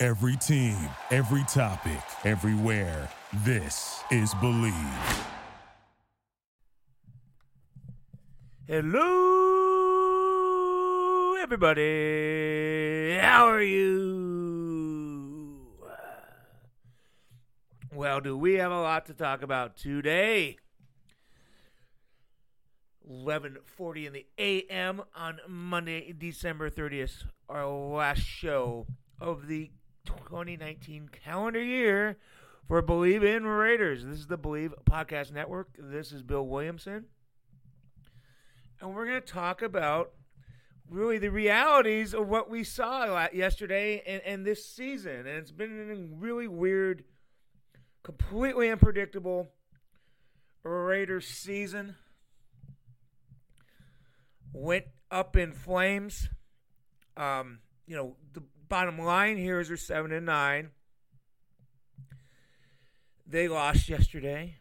Every team, every topic, everywhere. This is Bleav. Hello, everybody. How are you? Well, do we have a lot to talk about today? 11:40 in the a.m. on Monday, December 30th, our last show of the 2019 calendar year for Bleav in Raiders. This is the Bleav Podcast Network. This is Bill Williamson and we're going to talk about really the realities of what we saw yesterday and, and this season. And it's been a really weird, completely unpredictable Raiders season. Went up in flames. Um, you know, the bottom line here is they're seven and nine. They lost yesterday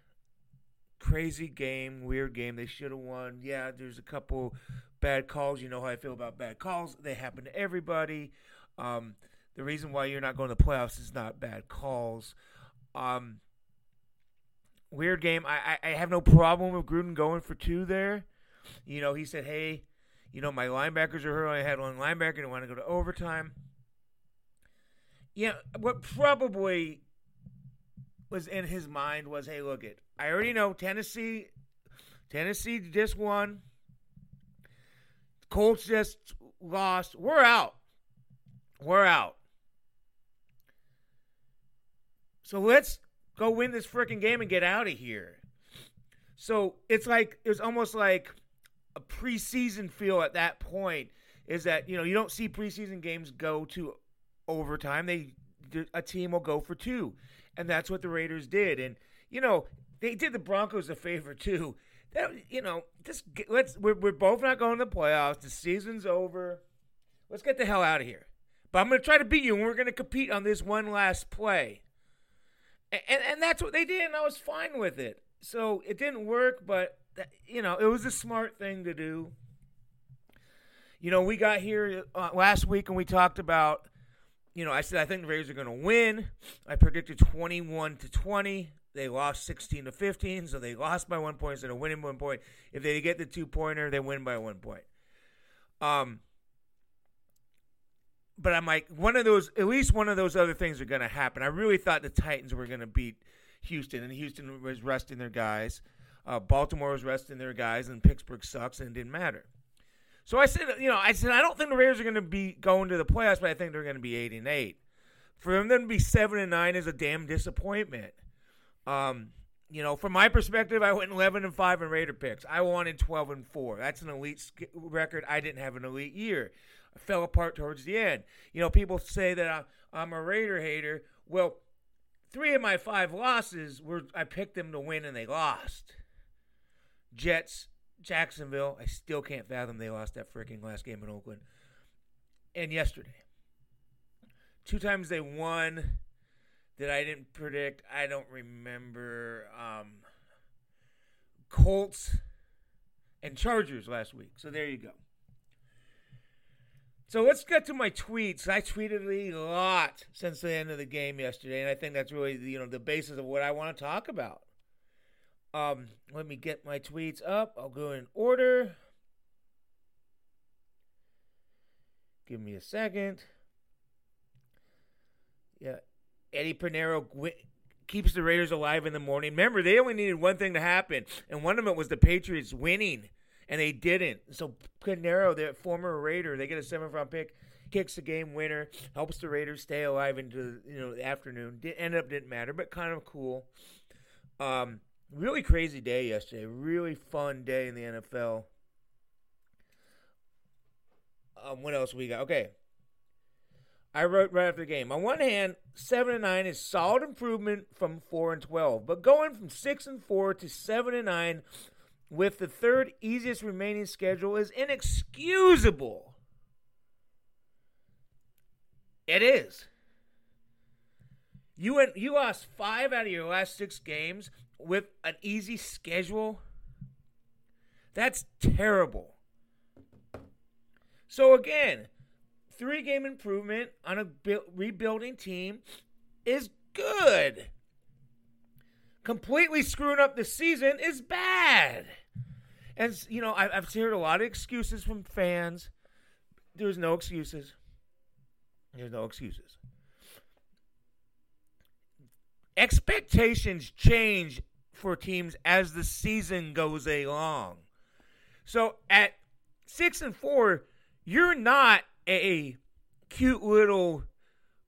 crazy game, weird game. They should have won. Yeah, there's a couple bad calls. You know how I feel about bad calls. They happen to everybody. Um, the reason why you're not going to the playoffs is not bad calls. Um, weird game. I, I, I have no problem with Gruden going for two there. You know, he said, hey, you know, my linebackers are hurt. I had one linebacker and want to go to overtime. Yeah, what probably was in his mind was, hey, look it, I already know Tennessee. Tennessee just won. Colts just lost. We're out. We're out. So let's go win this freaking game and get out of here. So it's like it was almost like a preseason feel at that point. Is that you know you don't see preseason games go to overtime. They a team will go for two, and that's what the Raiders did. And you know they did the Broncos a favor too. That you know, just get, let's we're, we're both not going to the playoffs. The season's over. Let's get the hell out of here. But I'm going to try to beat you, and we're going to compete on this one last play. And, and, and that's what they did, and I was fine with it. So it didn't work, but you know, it was a smart thing to do. You know, we got here uh, last week and we talked about, you know, I said I think the Raiders are going to win. I predicted 21 to 20. They lost 16 to 15, so they lost by one point instead of winning one point. If they get the two pointer, they win by one point. Um, but I'm like, one of those, at least one of those other things are going to happen. I really thought the Titans were going to beat Houston, and Houston was resting their guys. Uh, Baltimore was resting their guys, and Pittsburgh sucks, and it didn't matter. So I said, you know, I said I don't think the Raiders are going to be going to the playoffs, but I think they're going to be eight and eight. For them to be seven and nine is a damn disappointment. Um, you know, from my perspective, I went 11 and 5 in Raider picks. I wanted 12 and 4. That's an elite record. I didn't have an elite year. I fell apart towards the end. You know, people say that I'm a Raider hater. Well, three of my five losses were I picked them to win and they lost. Jets, Jacksonville. I still can't fathom they lost that freaking last game in Oakland. And yesterday, two times they won that I didn't predict. I don't remember. Um, Colts and Chargers last week. So there you go. So let's get to my tweets. I tweeted a lot since the end of the game yesterday, and I think that's really you know the basis of what I want to talk about. Um, let me get my tweets up. I'll go in order. Give me a second. Yeah, Eddie Piñeiro keeps the Raiders alive in the morning. Remember, they only needed one thing to happen, and one of it was the Patriots winning, and they didn't. So Piñeiro, the former Raider, they get a seventh round pick, kicks the game winner, helps the Raiders stay alive into you know the afternoon. Did, ended up didn't matter, but kind of cool. Um, really crazy day yesterday. Really fun day in the NFL. Um, what else we got? Okay. I wrote right after the game. On one hand, seven and nine is solid improvement from four and twelve, but going from six and four to seven and nine with the third easiest remaining schedule is inexcusable. It is. You went, you lost five out of your last six games with an easy schedule. That's terrible. So again, three game improvement on a bu- rebuilding team is good. Completely screwing up the season is bad. And, you know, I, I've heard a lot of excuses from fans. There's no excuses. There's no excuses. Expectations change for teams as the season goes along. So at six and four, you're not a cute little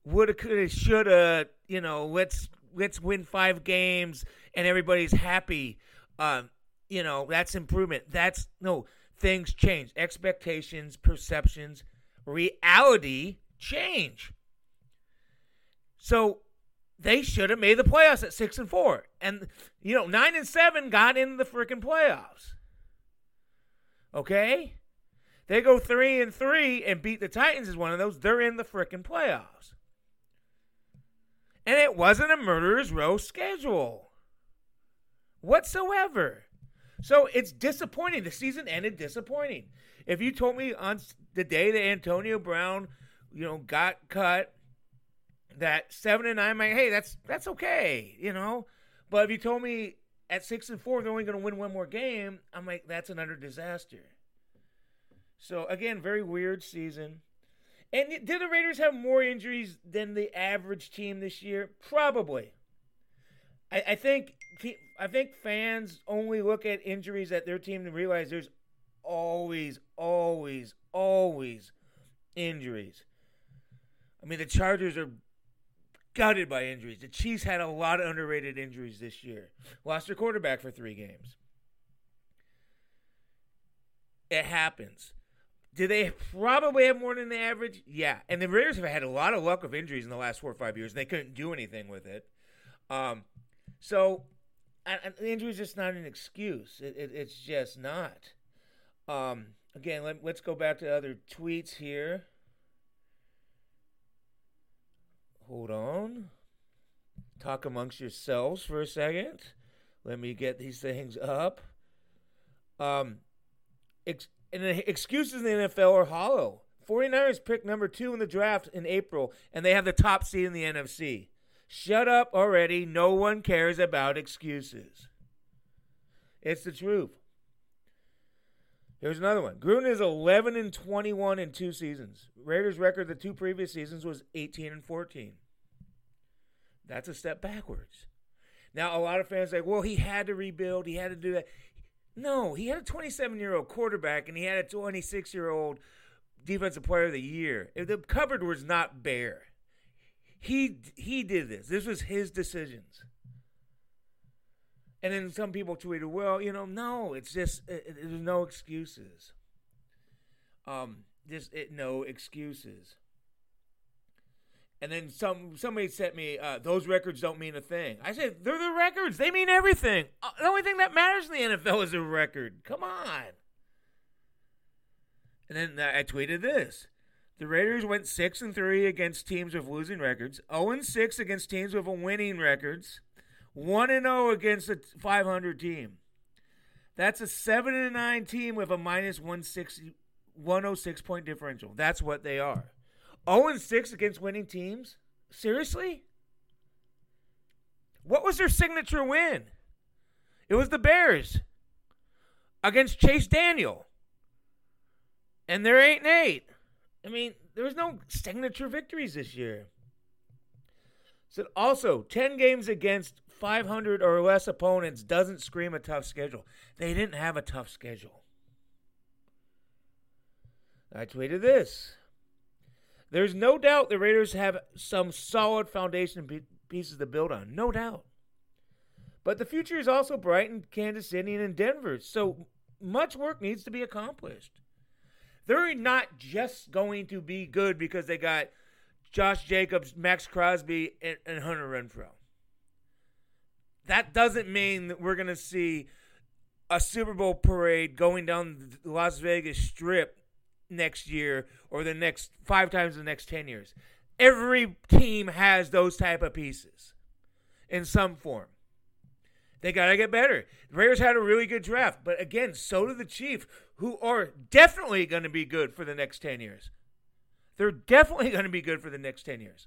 woulda, coulda, shoulda. You know, let's let's win five games and everybody's happy. Um, you know, that's improvement. That's no things change. Expectations, perceptions, reality change. So they should have made the playoffs at six and four, and you know nine and seven got in the freaking playoffs. Okay, they go three and three and beat the Titans is one of those. They're in the freaking playoffs, and it wasn't a murderer's row schedule whatsoever. So it's disappointing. The season ended disappointing. If you told me on the day that Antonio Brown, you know, got cut that seven and nine, like, hey, that's that's okay, you know. But if you told me at six and four they're only going to win one more game, I'm like, that's another disaster. So again, very weird season. And did the Raiders have more injuries than the average team this year? Probably. I, I think I think fans only look at injuries at their team to realize there's always, always, always injuries. I mean, the Chargers are gutted by injuries. The Chiefs had a lot of underrated injuries this year. Lost their quarterback for three games. It happens. Do they probably have more than the average? Yeah. And the Raiders have had a lot of luck of injuries in the last four or five years, and they couldn't do anything with it. Um, so, the injury is just not an excuse. It, it, it's just not. Um, again, let, let's go back to other tweets here. Hold on. Talk amongst yourselves for a second. Let me get these things up. Um, ex- and the excuses in the NFL are hollow. 49ers picked number two in the draft in April, and they have the top seed in the NFC. Shut up already. No one cares about excuses. It's the truth. Here's another one. Gruden is 11 and 21 in two seasons. Raiders' record the two previous seasons was 18 and 14. That's a step backwards. Now, a lot of fans say, well, he had to rebuild. He had to do that. No, he had a 27 year old quarterback and he had a 26 year old defensive player of the year. The cupboard was not bare. He he did this. This was his decisions. And then some people tweeted, "Well, you know, no, it's just it, it, there's no excuses. Um, just it, no excuses." And then some somebody sent me, uh, "Those records don't mean a thing." I said, "They're the records. They mean everything. Uh, the only thing that matters in the NFL is a record. Come on." And then I tweeted this: the Raiders went six and three against teams with losing records, zero oh and six against teams with a winning records, 1 and 0 against a 500 team. That's a 7 and 9 team with a minus 160, 106 point differential. That's what they are. 0 and 6 against winning teams? Seriously? What was their signature win? It was the Bears against Chase Daniel. And they're 8 and 8. I mean, there was no signature victories this year. So also, 10 games against 500 or less opponents doesn't scream a tough schedule. They didn't have a tough schedule. I tweeted this. There's no doubt the Raiders have some solid foundation pieces to build on. No doubt. But the future is also bright in Kansas City and in Denver. So much work needs to be accomplished. They're not just going to be good because they got Josh Jacobs, Maxx Crosby, and, and Hunter Renfrow. That doesn't mean that we're going to see a Super Bowl parade going down the Las Vegas Strip next year or the next five times the next 10 years. Every team has those type of pieces in some form. They got to get better. The Raiders had a really good draft, but again, so do the Chiefs, who are definitely going to be good for the next 10 years. They're definitely going to be good for the next 10 years.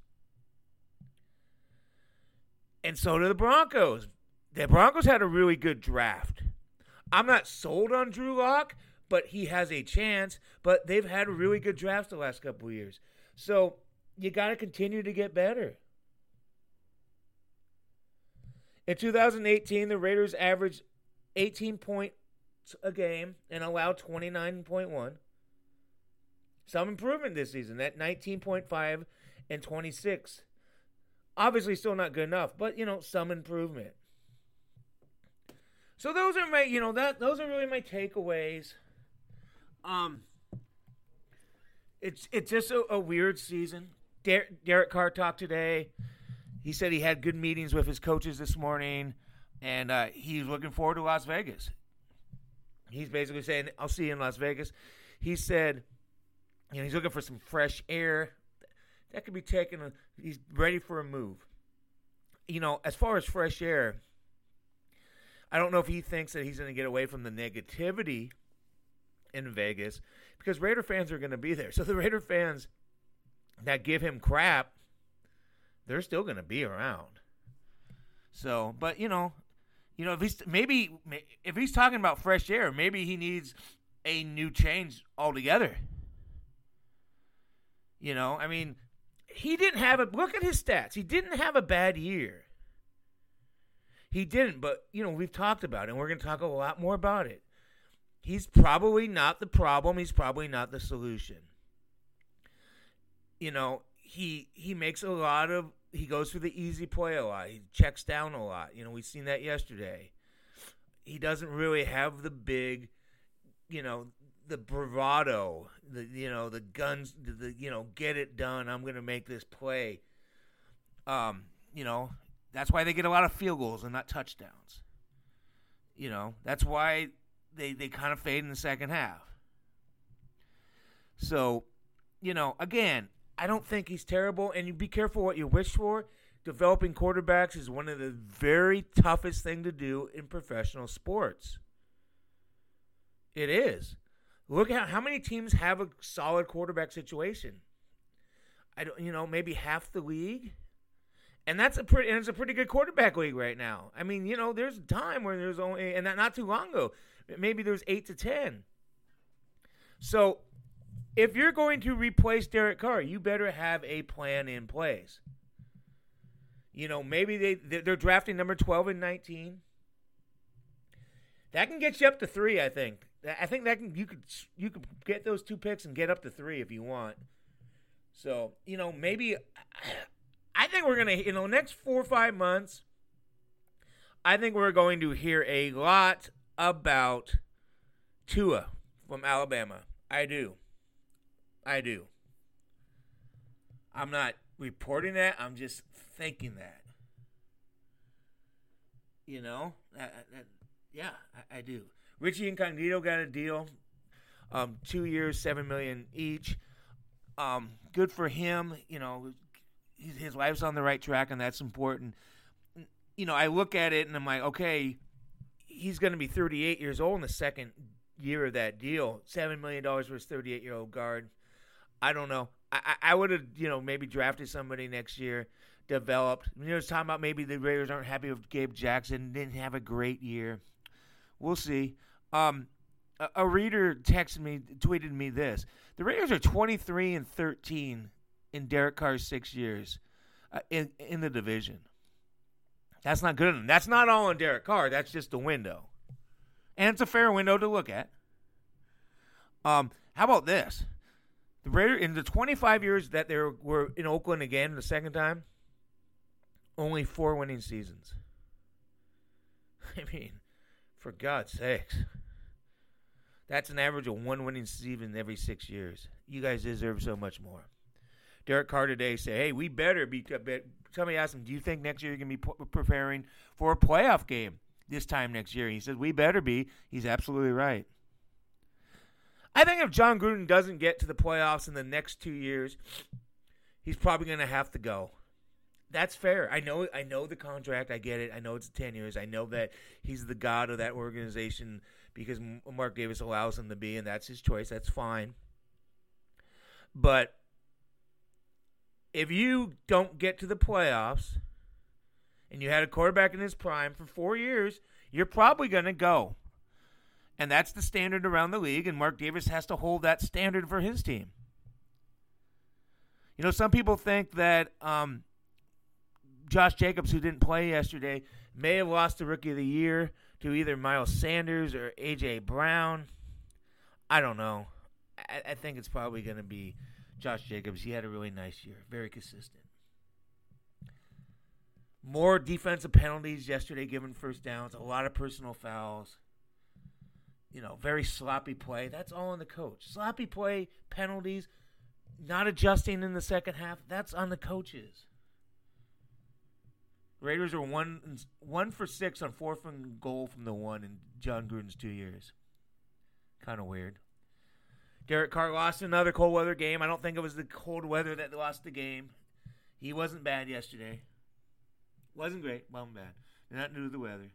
And so do the Broncos. The Broncos had a really good draft. I'm not sold on Drew Lock, but he has a chance. But they've had mm-hmm. really good drafts the last couple years. So you got to continue to get better. In 2018, the Raiders averaged 18 points a game and allowed 29.1. Some improvement this season at 19.5 and 26. Obviously, still not good enough, but you know, some improvement. So those are my, you know, that those are really my takeaways. Um, it's it's just a, a weird season. Der- Derek Carr talked today. He said he had good meetings with his coaches this morning, and uh, he's looking forward to Las Vegas. He's basically saying, "I'll see you in Las Vegas." He said, you know, he's looking for some fresh air. That could be taken. A, he's ready for a move. You know, as far as fresh air, I don't know if he thinks that he's going to get away from the negativity in Vegas because Raider fans are going to be there. So the Raider fans that give him crap, they're still going to be around. So, but you know, you know, if he's maybe if he's talking about fresh air, maybe he needs a new change altogether. You know, I mean, he didn't have a look at his stats. He didn't have a bad year. He didn't, but you know, we've talked about it and we're going to talk a lot more about it. He's probably not the problem, he's probably not the solution. You know, he he makes a lot of he goes for the easy play a lot. He checks down a lot. You know, we've seen that yesterday. He doesn't really have the big, you know, the bravado, the you know, the guns, the, the you know, get it done. I'm going to make this play. Um, you know, that's why they get a lot of field goals and not touchdowns. You know, that's why they they kind of fade in the second half. So, you know, again, I don't think he's terrible, and you be careful what you wish for. Developing quarterbacks is one of the very toughest thing to do in professional sports. It is. Look at how many teams have a solid quarterback situation. I don't, you know, maybe half the league, and that's a pretty, and it's a pretty good quarterback league right now. I mean, you know, there's a time where there's only, and not too long ago, maybe there's eight to ten. So if you're going to replace Derek Carr, you better have a plan in place. You know, maybe they they're drafting number 12 and 19. That can get you up to 3, I think. I think that can you could you could get those two picks and get up to 3 if you want. So, you know, maybe I think we're going to, you know, next 4 or 5 months I think we're going to hear a lot about Tua from Alabama. I do. I do. I'm not reporting that. I'm just thinking that. You know, I, I, yeah, I, do. Richie Incognito got a deal, um, two years, seven million each. Um, good for him. You know, his life's on the right track, and that's important. You know, I look at it and I'm like, okay, he's going to be 38 years old in the second year of that deal. Seven million dollars for his 38 year old guard. I don't know. I, I would have, you know, maybe drafted somebody next year, developed. You know, it's talking about maybe the Raiders aren't happy with Gabe Jackson, didn't have a great year. We'll see. Um, a, a reader texted me, tweeted me this: the Raiders are 23 and 13 in Derek Carr's six years uh, in in the division. That's not good enough. That's not all on Derek Carr. That's just a window, and it's a fair window to look at. Um, how about this? The Raiders in the 25 years that they were in Oakland again the second time, only four winning seasons. I mean, for God's sakes. That's an average of one winning season every six years. You guys deserve so much more. Derek Carr today said, "Hey, we better be." Somebody asked him, "Do you think next year you're going to be preparing for a playoff game this time next year?" And he says, "We better be." He's absolutely right. I think if Jon Gruden doesn't get to the playoffs in the next two years, he's probably going to have to go. That's fair. I know. I know the contract. I get it. I know it's ten years. I know that he's the god of that organization because Mark Davis allows him to be, and that's his choice. That's fine. But if you don't get to the playoffs and you had a quarterback in his prime for four years, you're probably going to go. And that's the standard around the league, and Mark Davis has to hold that standard for his team. You know, some people think that um, Josh Jacobs, who didn't play yesterday, may have lost the Rookie of the Year to either Miles Sanders or A.J. Brown. I don't know. I, I think it's probably going to be Josh Jacobs. He had a really nice year, very consistent. More defensive penalties yesterday, given first downs, a lot of personal fouls. You know, very sloppy play. That's all on the coach. Sloppy play, penalties, not adjusting in the second half. That's on the coaches. Raiders are one one for six on fourth and goal from the one in Jon Gruden's two years. Kind of weird. Derek Carr lost another cold weather game. I don't think it was the cold weather that lost the game. He wasn't bad yesterday. Wasn't great, wasn't bad. Not due to the weather.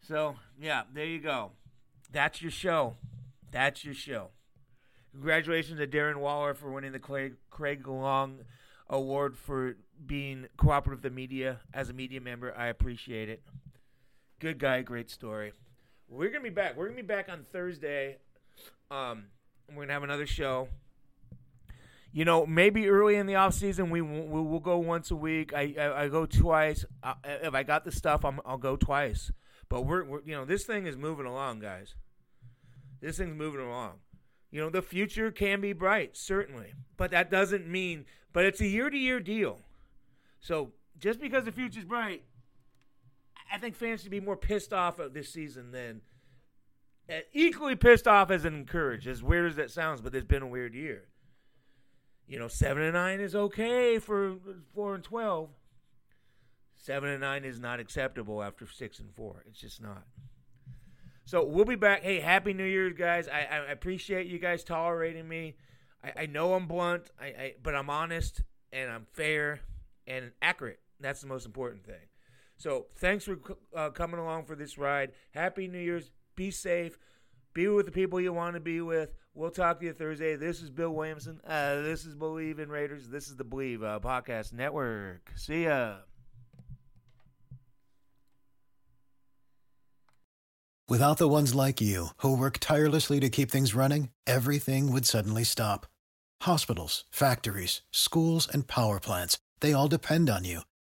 So, yeah, there you go. That's your show. That's your show. Congratulations to Darren Waller for winning the Craig, Craig Long Award for being cooperative with the media as a media member. I appreciate it. Good guy, great story. We're gonna be back. We're gonna be back on Thursday. Um, we're gonna have another show. You know, maybe early in the off season we will we'll go once a week. I I, I go twice. Uh, if I got the stuff, i will go twice. But we're, we're you know this thing is moving along, guys. This thing's moving along. You know, the future can be bright, certainly, but that doesn't mean. But it's a year to year deal. So just because the future's bright I think fans should be more pissed off of this season than uh, equally pissed off as encouraged. As weird as that sounds, but it's been a weird year. You know, seven and nine is okay for four and twelve. Seven and nine is not acceptable after six and four. It's just not. So we'll be back. Hey, happy New Year, guys! I, I appreciate you guys tolerating me. I, I know I'm blunt, I, I, but I'm honest and I'm fair and accurate. That's the most important thing. So thanks for uh, coming along for this ride. Happy New Year's. Be safe. Be with the people you want to be with. We'll talk to you Thursday. This is Bill Williamson. Uh, this is Bleav in Raiders. This is the Bleav uh, Podcast Network. See ya. Without the ones like you, who work tirelessly to keep things running, everything would suddenly stop. Hospitals, factories, schools, and power plants, they all depend on you.